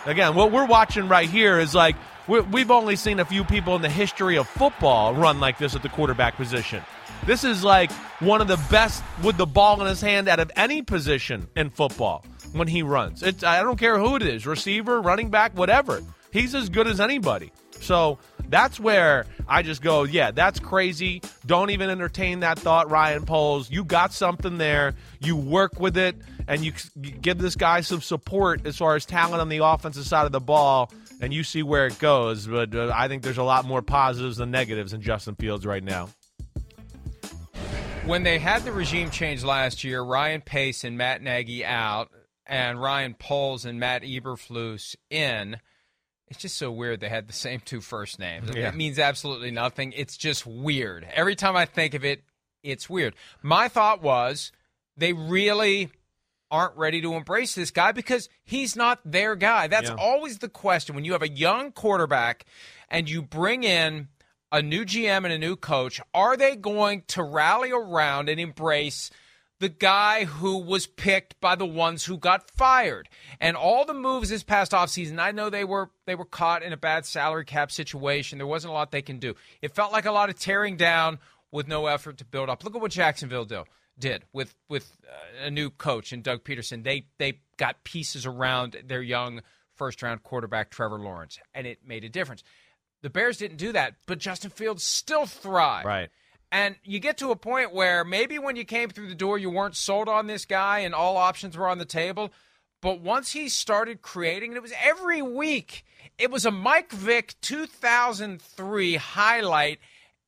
Again, what we're watching right here is like we we've only seen a few people in the history of football run like this at the quarterback position. This is like one of the best with the ball in his hand out of any position in football when he runs. It's, I don't care who it is receiver, running back, whatever. He's as good as anybody. So that's where I just go, yeah, that's crazy. Don't even entertain that thought, Ryan Poles. You got something there. You work with it, and you, give this guy some support as far as talent on the offensive side of the ball, and you see where it goes. But uh, I think there's a lot more positives than negatives in Justin Fields right now. When they had the regime change last year, Ryan Pace and Matt Nagy out, and Ryan Poles and Matt Eberflus in. It's just so weird they had the same two first names. Yeah. It means absolutely nothing. It's just weird. Every time I think of it, it's weird. My thought was they really aren't ready to embrace this guy because he's not their guy. That's Yeah. always the question. When you have a young quarterback and you bring in a new GM and a new coach, are they going to rally around and embrace the guy who was picked by the ones who got fired? And all the moves this past offseason, I know they were they were caught in a bad salary cap situation. There wasn't a lot they can do. It felt like a lot of tearing down with no effort to build up. Look at what Jacksonville do, did with with uh, a new coach and Doug Pederson. They they got pieces around their young first round quarterback Trevor Lawrence, and it made a difference. The Bears didn't do that, but Justin Fields still thrived. Right. And you get to a point where maybe when you came through the door, you weren't sold on this guy and all options were on the table. But once he started creating, and it was every week, it was a Mike Vick 2003 highlight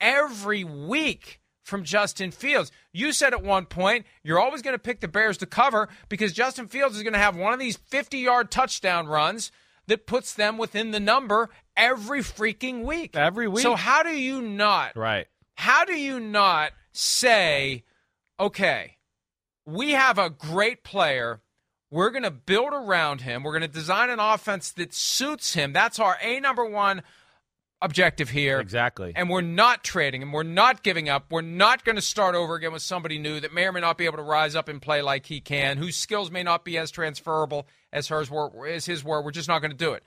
every week from Justin Fields. You said at one point you're always going to pick the Bears to cover because Justin Fields is going to have one of these 50 yard touchdown runs that puts them within the number every freaking week. Every week. So, how do you not Right. How do you not say, okay, we have a great player. We're going to build around him. We're going to design an offense that suits him. That's our A number one objective here. Exactly. And we're not trading him. We're not giving up. We're not going to start over again with somebody new that may or may not be able to rise up and play like he can, whose skills may not be as transferable as hers were, as his were. We're just not going to do it.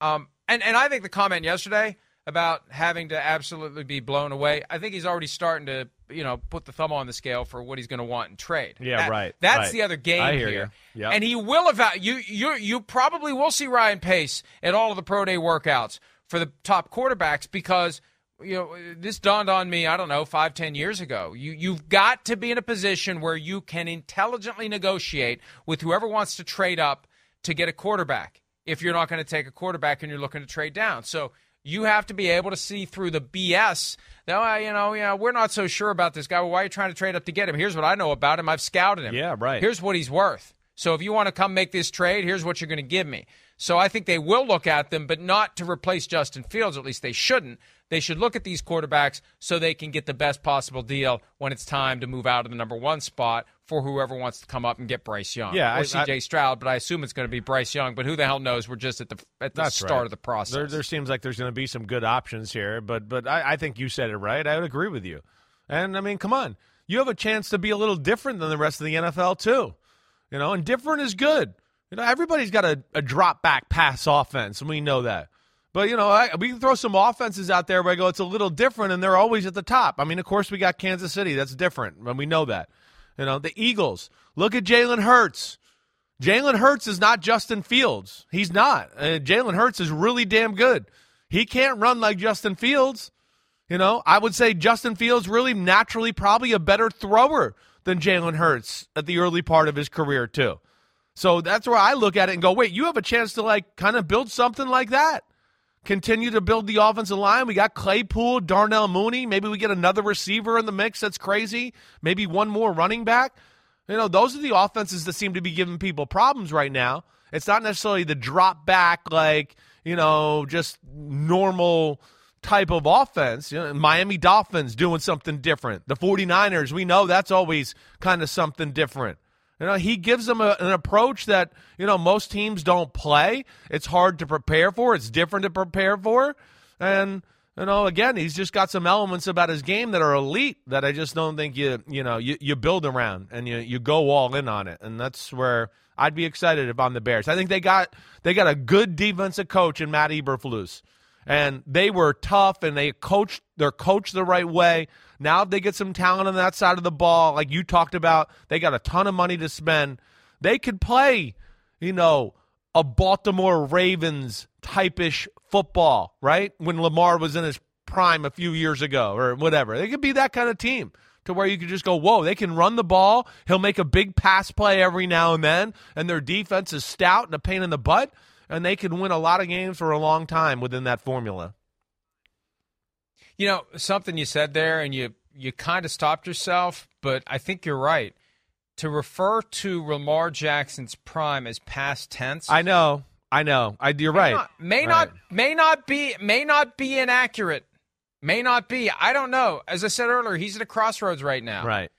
Um, and and I think the comment yesterday about having to absolutely be blown away, I think he's already starting to you know put the thumb on the scale for what he's going to want in trade. Yeah, That- right, That's right. the other game here. Yep. And he will evaluate you. You you probably will see Ryan Pace at all of the pro day workouts for the top quarterbacks because you know this dawned on me. I don't know five ten years ago. You you've got to be in a position where you can intelligently negotiate with whoever wants to trade up to get a quarterback. If you're not going to take a quarterback and you're looking to trade down, so. You have to be able to see through the BS. Now, you know, yeah, we're not so sure about this guy. Well, why are you trying to trade up to get him? Here's what I know about him. I've scouted him. Yeah, right. Here's what he's worth. So if you want to come make this trade, here's what you're going to give me. So I think they will look at them, but not to replace Justin Fields. At least they shouldn't. They should look at these quarterbacks so they can get the best possible deal when it's time to move out of the number one spot for whoever wants to come up and get Bryce Young Yeah, or I- C.J. I- Stroud. But I assume it's going to be Bryce Young. But who the hell knows? We're just at the at the start right. of the process. There, there seems like there's going to be some good options here, but but I, I think you said it right. I would agree with you. And I mean, come on, you have a chance to be a little different than the rest of the NFL too. You know, and different is good. You know, everybody's got a, a drop back pass offense, and we know that. But you know, I, we can throw some offenses out there where I go, it's a little different, and they're always at the top. I mean, of course, we got Kansas City, that's different, and we know that. You know, the Eagles. Look at Jalen Hurts. Jalen Hurts is not Justin Fields. He's not. Uh, Jalen Hurts is really damn good. He can't run like Justin Fields. You know, I would say Justin Fields really naturally probably a better thrower than Jalen Hurts at the early part of his career too. So that's where I look at it and go, wait, you have a chance to like kind of build something like that. Continue to build the offensive line. We got Claypool, Darnell Mooney. Maybe we get another receiver in the mix that's crazy. Maybe one more running back. You know, those are the offenses that seem to be giving people problems right now. It's not necessarily the drop back, like, you know, just normal type of offense. You know, Miami Dolphins doing something different. The 49ers, we know that's always kind of something different. You know, he gives them a, an approach that, you know, most teams don't play. It's hard to prepare for. It's different to prepare for. And, you know, again, he's just got some elements about his game that are elite that I just don't think you, you know, you, you build around and you, you go all in on it. And that's where I'd be excited if I'm the Bears. I think they got they got a good defensive coach in Matt Eberflus. And they were tough and they coached they're coached the right way. Now if they get some talent on that side of the ball, like you talked about, they got a ton of money to spend. They could play, you know, a Baltimore Ravens type-ish football, right? When Lamar was in his prime a few years ago or whatever. They could be that kind of team to where you could just go, whoa, they can run the ball. He'll make a big pass play every now and then, and their defense is stout and a pain in the butt, and they can win a lot of games for a long time within that formula. You know, something you said there, and you you kind of stopped yourself, but I think you're right. To refer to Lamar Jackson's prime as past tense, I know, I know. I, you're may right. Not, may Right. not may not be may not be inaccurate. May not be. I don't know. As I said earlier, he's at a crossroads right now. Right.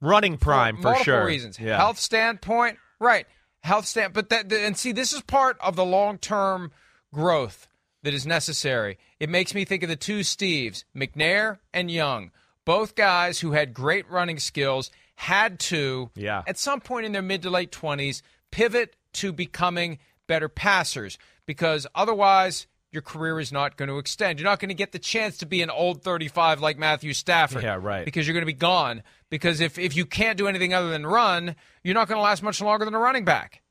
Running prime for, multiple sure. reasons. Yeah. Health standpoint, right? Health stand, but that and see, this is part of the long term growth that is necessary. It makes me think of the two Steves, McNair and Young, both guys who had great running skills, had to Yeah. at some point in their mid to late twenties pivot to becoming better passers because otherwise. Your career is not going to extend. You're not going to get the chance to be an old 35 like Matthew Stafford Yeah, right. because you're going to be gone. Because if, if you can't do anything other than run, you're not going to last much longer than a running back.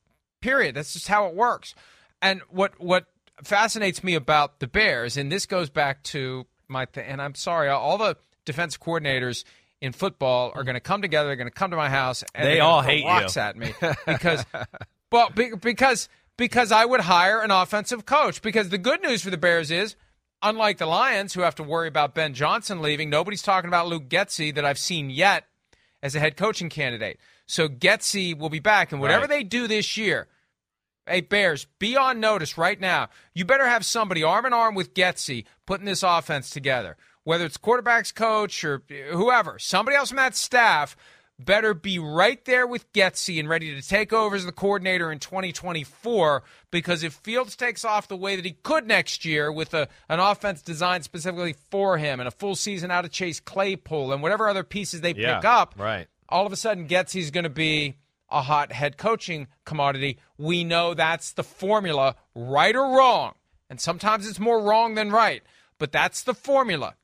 Period. That's just how it works. And what what fascinates me about the Bears, and this goes back to my th- and I'm sorry, all the defense coordinators in football are going to come together. They're going to come to my house and They all hate you. at me [LAUGHS] because well be- because because I would hire an offensive coach. Because the good news for the Bears is unlike the Lions, who have to worry about Ben Johnson leaving, nobody's talking about Luke Getsy that I've seen yet as a head coaching candidate. So Getsy will be back, and whatever Right. they do this year, hey Bears, be on notice right now. You better have somebody arm in arm with Getsy putting this offense together. Whether it's quarterbacks coach or whoever, somebody else from that staff better be right there with Getsy and ready to take over as the coordinator in 2024 because if Fields takes off the way that he could next year with a, an offense designed specifically for him and a full season out of Chase Claypool and whatever other pieces they Yeah, pick up, right. all of a sudden Getsy's going to be a hot head coaching commodity. We know that's the formula, right or wrong. And sometimes it's more wrong than right, but that's the formula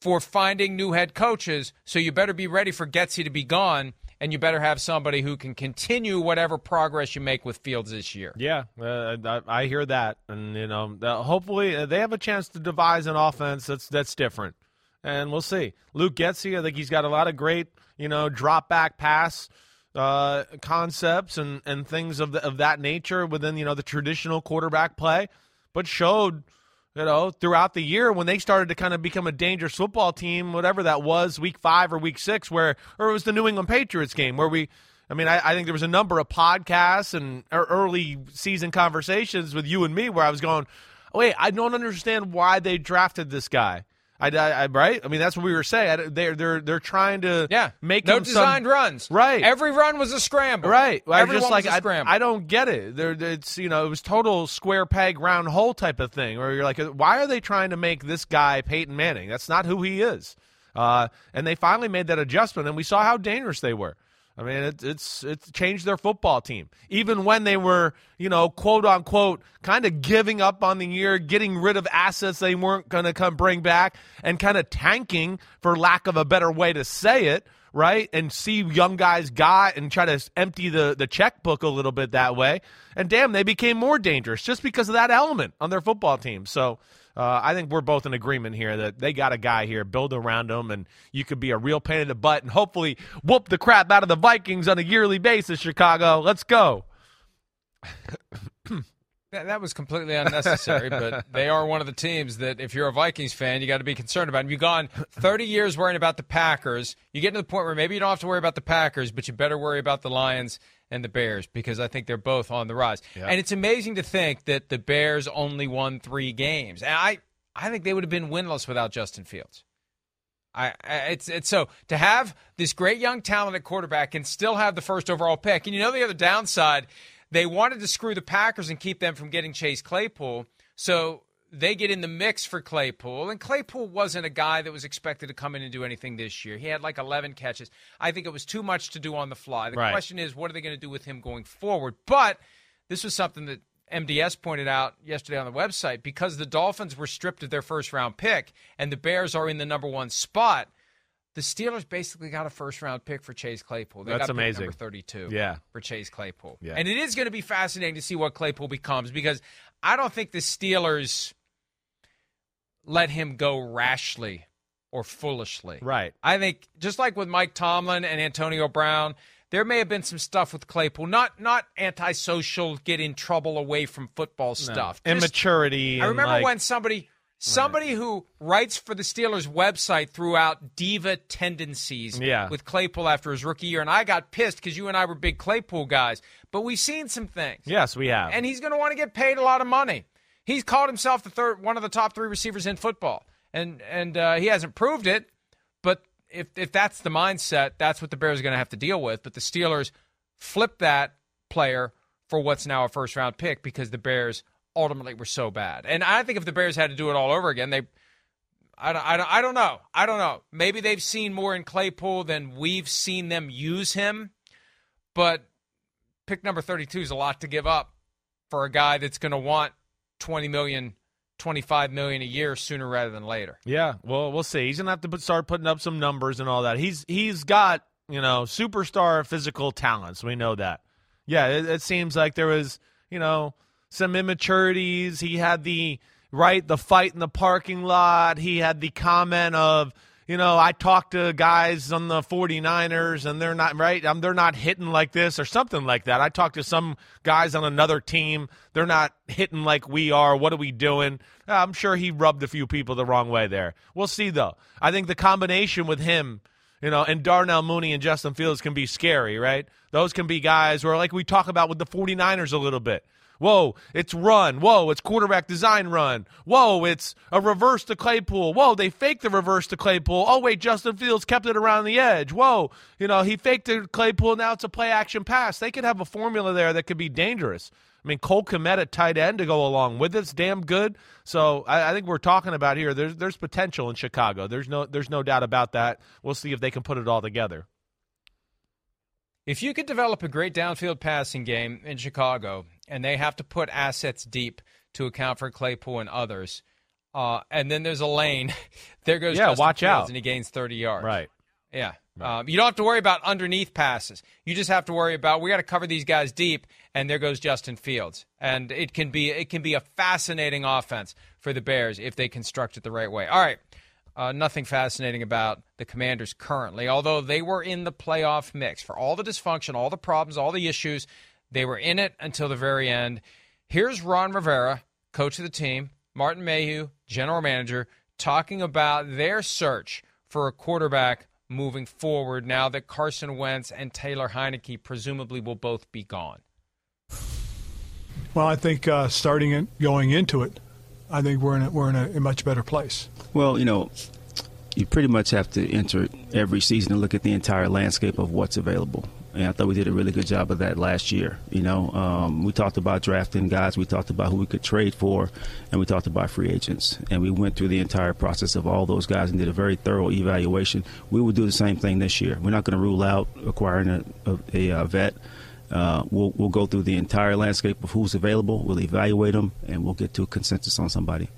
for finding new head coaches. So you better be ready for Getsy to be gone, and you better have somebody who can continue whatever progress you make with Fields this year. Yeah, uh, I, I hear that, and you know, uh, hopefully uh, they have a chance to devise an offense that's that's different, and we'll see. Luke Getsy, I think he's got a lot of great, you know, drop back pass uh, concepts and and things of the, of that nature within you know the traditional quarterback play, but showed. You know, throughout the year when they started to kind of become a dangerous football team, whatever that was, week five or week six, where or it was the New England Patriots game where we I mean, I, I think there was a number of podcasts and er, early season conversations with you and me where I was going, wait, I don't understand why they drafted this guy. I, I, I, right? I mean, that's what we were saying. They're they're they're trying to yeah make no designed some, runs. Right. Every run was a scramble. Right. I just like was a I, scramble. I don't get it. There, it's you know it was total square peg round hole type of thing. Where you're like, why are they trying to make this guy Peyton Manning? That's not who he is. Uh, and they finally made that adjustment, and we saw how dangerous they were. I mean, it, it's it's changed their football team. Even when they were, you know, quote unquote, kind of giving up on the year, getting rid of assets they weren't going to come bring back, and kind of tanking, for lack of a better way to say it, right? And see young guys got and try to empty the the checkbook a little bit that way. And damn, they became more dangerous just because of that element on their football team. So. Uh, I think we're both in agreement here that they got a guy here, build around him, and you could be a real pain in the butt and hopefully whoop the crap out of the Vikings on a yearly basis, Chicago. Let's go. That, that was completely unnecessary, [LAUGHS] but they are one of the teams that, if you're a Vikings fan, you got to be concerned about. And you've gone 30 years worrying about the Packers. You get to the point where maybe you don't have to worry about the Packers, but you better worry about the Lions and the Bears because I think they're both on the rise. And it's amazing to think that the Bears only won three games. And I, I think they would have been winless without Justin Fields. I, I it's it's so to have this great young talent at quarterback and still have the first overall pick. And you know the other downside, they wanted to screw the Packers and keep them from getting Chase Claypool. So they get in the mix for Claypool, and Claypool wasn't a guy that was expected to come in and do anything this year. He had like 11 catches. I think it was too much to do on the fly. The Right. question is, what are they going to do with him going forward? But this was something that MDS pointed out yesterday on the website because the Dolphins were stripped of their first round pick and the Bears are in the number one spot. The Steelers basically got a first round pick for Chase Claypool. They That's amazing. Number 32 Yeah. for Chase Claypool. Yeah. And it is going to be fascinating to see what Claypool becomes because I don't think the Steelers let him go rashly or foolishly. Right. I think just like with Mike Tomlin and Antonio Brown, there may have been some stuff with Claypool, not not antisocial, get in trouble away from football stuff. Just- Immaturity. I remember like- when somebody somebody who writes for the Steelers website threw out diva tendencies Yeah. with Claypool after his rookie year, and I got pissed because you and I were big Claypool guys. But we've seen some things. Yes, we have. And he's going to want to get paid a lot of money. He's called himself the third, one of the top three receivers in football, and and uh, he hasn't proved it. But if if that's the mindset, that's what the Bears are going to have to deal with. But the Steelers flip that player for what's now a first round pick because the Bears ultimately were so bad. And I think if the Bears had to do it all over again, they. I don't, I, don't, I don't know. I don't know. Maybe they've seen more in Claypool than we've seen them use him. But pick number 32 is a lot to give up for a guy that's going to want 20 million, 25 million a year sooner rather than later. Yeah, well, we'll see. He's gonna have to put, start putting up some numbers and all that. He's he's got you know superstar physical talents. We know that. Yeah, it, it seems like there was you know some immaturities. He had the right the fight in the parking lot. He had the comment of you know I talked to guys on the 49ers and they're not right. Um, they're not hitting like this or something like that. I talked to some guys on another team. They're not hitting like we are. What are we doing? Uh, I'm sure he rubbed a few people the wrong way there. We'll see though. I think the combination with him you know, and Darnell Mooney and Justin Fields can be scary, right? Those can be guys where, like we talk about with the 49ers a little bit. Whoa, it's run. Whoa, it's quarterback design run. Whoa, it's a reverse to Claypool. Whoa, they faked the reverse to Claypool. Oh, wait, Justin Fields kept it around the edge. Whoa, you know, he faked it Claypool. Now it's a play action pass. They could have a formula there that could be dangerous. I mean, Cole Kmet at tight end to go along with it's damn good. So I, I think we're talking about here. There's there's potential in Chicago. There's no there's no doubt about that. We'll see if they can put it all together. If you could develop a great downfield passing game in Chicago and they have to put assets deep to account for Claypool and others, uh, and then there's a lane, [LAUGHS] there goes Yeah, Justin watch Fields out. and he gains 30 yards. Right. Yeah. Um, you don't have to worry about underneath passes. You just have to worry about we got to cover these guys deep, and there goes Justin Fields. And it can be it can be a fascinating offense for the Bears if they construct it the right way. All right. Uh, nothing fascinating about the Commanders currently, although they were in the playoff mix for all the dysfunction, all the problems, all the issues. They were in it until the very end. Here's Ron Rivera, coach of the team, Martin Mayhew, general manager, talking about their search for a quarterback moving forward now that Carson Wentz and Taylor Heinicke presumably will both be gone? Well, I think uh, starting it, going into it, I think we're in a, we're in a, a much better place. Well, you know, you pretty much have to enter every season and look at the entire landscape of what's available. And I thought we did a really good job of that last year. You know, um, we talked about drafting guys, we talked about who we could trade for, and we talked about free agents. And we went through the entire process of all those guys and did a very thorough evaluation. We will do the same thing this year. We're not going to rule out acquiring a, a, a uh, vet. Uh, we'll, we'll go through the entire landscape of who's available. We'll evaluate them, and we'll get to a consensus on somebody.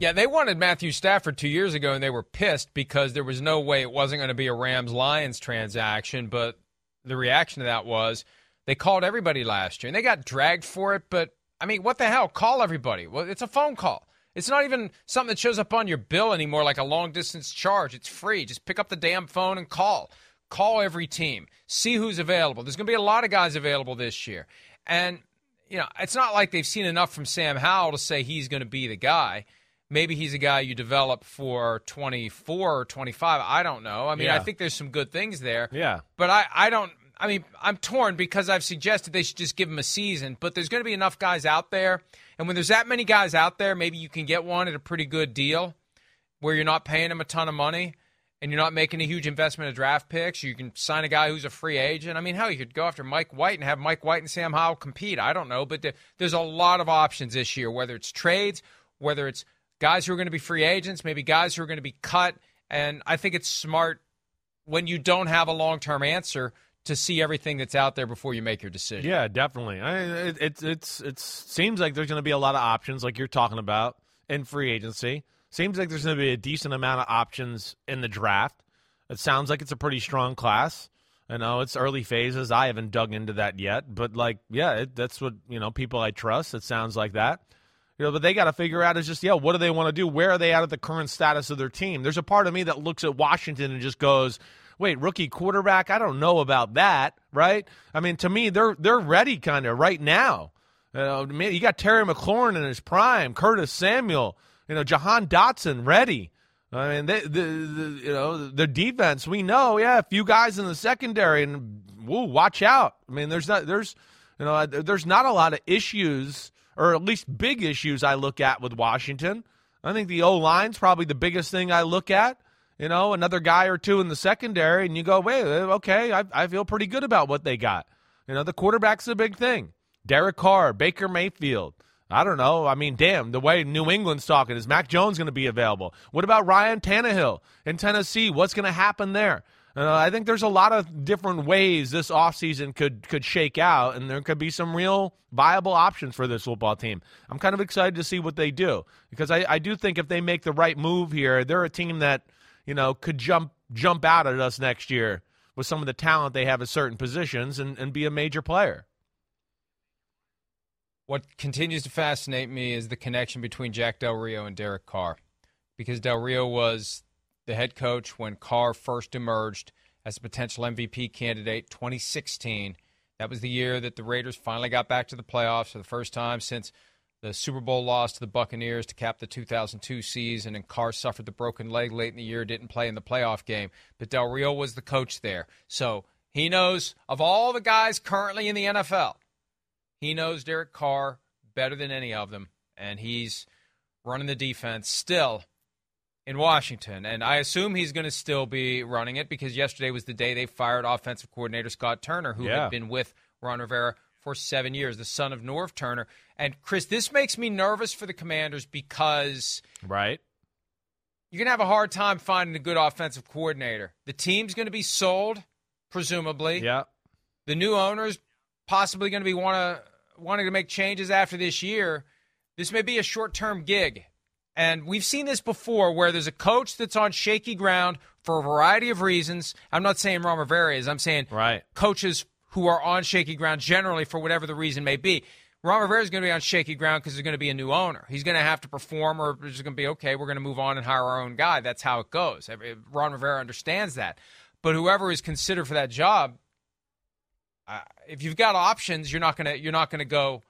Yeah, they wanted Matthew Stafford two years ago, and they were pissed because there was no way it wasn't going to be a Rams Lions transaction. But the reaction to that was they called everybody last year, and they got dragged for it. But I mean, what the hell? Call everybody. Well, it's a phone call. It's not even something that shows up on your bill anymore, like a long distance charge. It's free. Just pick up the damn phone and call. Call every team. See who's available. There's going to be a lot of guys available this year, and you know, it's not like they've seen enough from Sam Howell to say he's going to be the guy maybe he's a guy you develop for 24 or 25. I don't know. I mean, yeah. I think there's some good things there. Yeah. But I, I don't. I mean, I'm torn because I've suggested they should just give him a season, but there's going to be enough guys out there. And when there's that many guys out there, maybe you can get one at a pretty good deal where you're not paying him a ton of money and you're not making a huge investment of draft picks. You can sign a guy who's a free agent. I mean, hell, you could go after Mike White and have Mike White and Sam Howell compete. I don't know, but there's a lot of options this year, whether it's trades, whether it's guys who are going to be free agents, maybe guys who are going to be cut. And I think it's smart when you don't have a long term answer to see everything that's out there before you make your decision. Yeah, definitely. I, it, it's it's it seems like there's going to be a lot of options, like you're talking about in free agency. Seems like there's going to be a decent amount of options in the draft. It sounds like it's a pretty strong class. I know it's early phases. I haven't dug into that yet, but like, yeah, it, that's what you know. People I trust. It sounds like that. You know, but they got to figure out is just, yeah, what do they want to do? Where are they at at the current status of their team? There's a part of me that looks at Washington and just goes, wait, rookie quarterback? I don't know about that, right? I mean, to me, they're they're ready kind of right now. Uh, you got Terry McLaurin in his prime, Curtis Samuel, you know, Jahan Dotson ready. I mean, they, the, the you know the defense. We know, yeah, a few guys in the secondary, and woo, watch out. I mean, there's not there's you know there's not a lot of issues or at least big issues I look at with Washington. I think the O line's probably the biggest thing I look at. You know, another guy or two in the secondary, and you go, wait, okay, I, I feel pretty good about what they got. You know, the quarterback's a big thing. Derek Carr, Baker Mayfield. I don't know. I mean, damn, the way New England's talking, is Mac Jones going to be available? What about Ryan Tannehill in Tennessee? What's going to happen there? Uh, I think there's a lot of different ways this offseason could could shake out, and there could be some real viable options for this football team. I'm kind of excited to see what they do because I, I do think if they make the right move here, they're a team that you know could jump jump out at us next year with some of the talent they have at certain positions and, and be a major player. What continues to fascinate me is the connection between Jack Del Rio and Derek Carr, because Del Rio was the head coach when Carr first emerged as a potential MVP candidate 2016. That was the year that the Raiders finally got back to the playoffs for the first time since the Super Bowl loss to the Buccaneers to cap the 2002 season, and Carr suffered the broken leg late in the year, didn't play in the playoff game. But Del Rio was the coach there. So he knows of all the guys currently in the NFL, he knows Derek Carr better than any of them, and he's running the defense still in Washington. And I assume he's going to still be running it because yesterday was the day they fired offensive coordinator Scott Turner, who yeah. had been with Ron Rivera for seven years, the son of Norv Turner. And Chris, this makes me nervous for the Commanders because right, you're going to have a hard time finding a good offensive coordinator. The team's going to be sold, presumably. Yeah. The new owners possibly going to be want to wanting to make changes after this year. This may be a short term gig. And we've seen this before where there's a coach that's on shaky ground for a variety of reasons. I'm not saying Ron Rivera is, I'm saying right. coaches who are on shaky ground generally for whatever the reason may be. Ron Rivera is going to be on shaky ground because there's going to be a new owner. He's going to have to perform, or it's going to be okay. We're going to move on and hire our own guy. That's how it goes. Ron Rivera understands that. But whoever is considered for that job, uh, if you've got options, you're not going to you're not going to go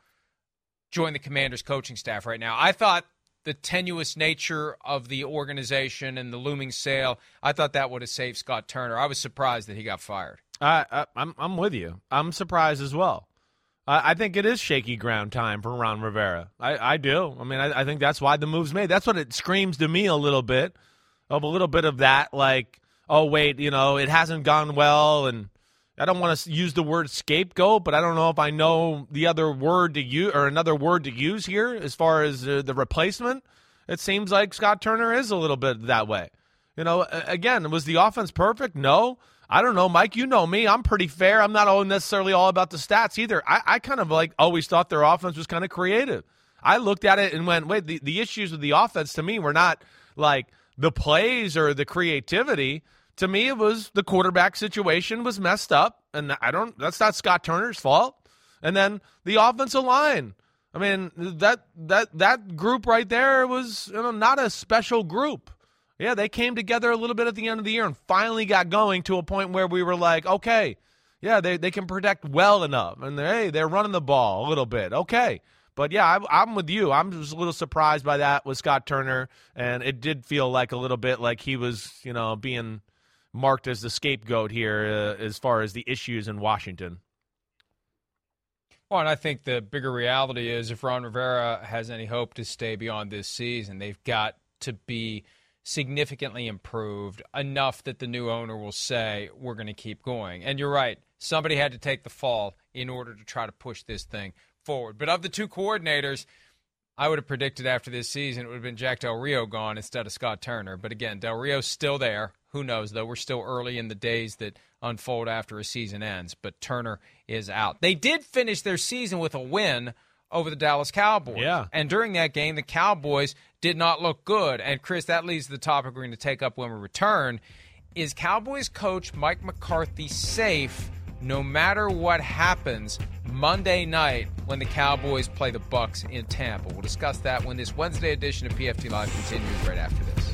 join the Commanders coaching staff right now. I thought the tenuous nature of the organization and the looming sale, I thought that would have saved Scott Turner. I was surprised that he got fired. I, I I'm I'm with you. I'm surprised as well. I, think it is shaky ground time for Ron Rivera. I, I do. I mean, I, I think that's why the move's made. That's what it screams to me a little bit of a little bit of that, like, oh wait, you know, it hasn't gone well, and I don't want to use the word scapegoat, but I don't know if I know the other word to use or another word to use here as far as uh, the replacement. It seems like Scott Turner is a little bit that way. You know, again, was the offense perfect? No. I don't know, Mike. You know me. I'm pretty fair. I'm not all necessarily all about the stats either. I, I kind of like always thought their offense was kind of creative. I looked at it and went, wait, the, the issues with the offense to me were not like the plays or the creativity. To me, it was the quarterback situation was messed up, and I don't. That's not Scott Turner's fault. And then the offensive line. I mean that that that group right there was you know not a special group. Yeah, they came together a little bit at the end of the year and finally got going to a point where we were like, okay, yeah, they, they can protect well enough. And they're, hey, they're running the ball a little bit. Okay. But yeah, I, I'm with you. I'm just a little surprised by that with Scott Turner. And it did feel like a little bit like he was, you know, being marked as the scapegoat here uh, as far as the issues in Washington. Well, and I think the bigger reality is if Ron Rivera has any hope to stay beyond this season, they've got to be – significantly improved enough that the new owner will say, we're going to keep going. And you're right. Somebody had to take the fall in order to try to push this thing forward. But of the two coordinators, I would have predicted after this season it would have been Jack Del Rio gone instead of Scott Turner. But again, Del Rio's still there. Who knows, though? We're still early in the days that unfold after a season ends. But Turner is out. They did finish their season with a win over the Dallas Cowboys. Yeah. And during that game, the Cowboys did not look good. And Chris, that leads to the topic we're going to take up when we return. Is Cowboys coach Mike McCarthy safe no matter what happens Monday night when the Cowboys play the Bucks in Tampa? We'll discuss that when this Wednesday edition of PFT Live continues right after this.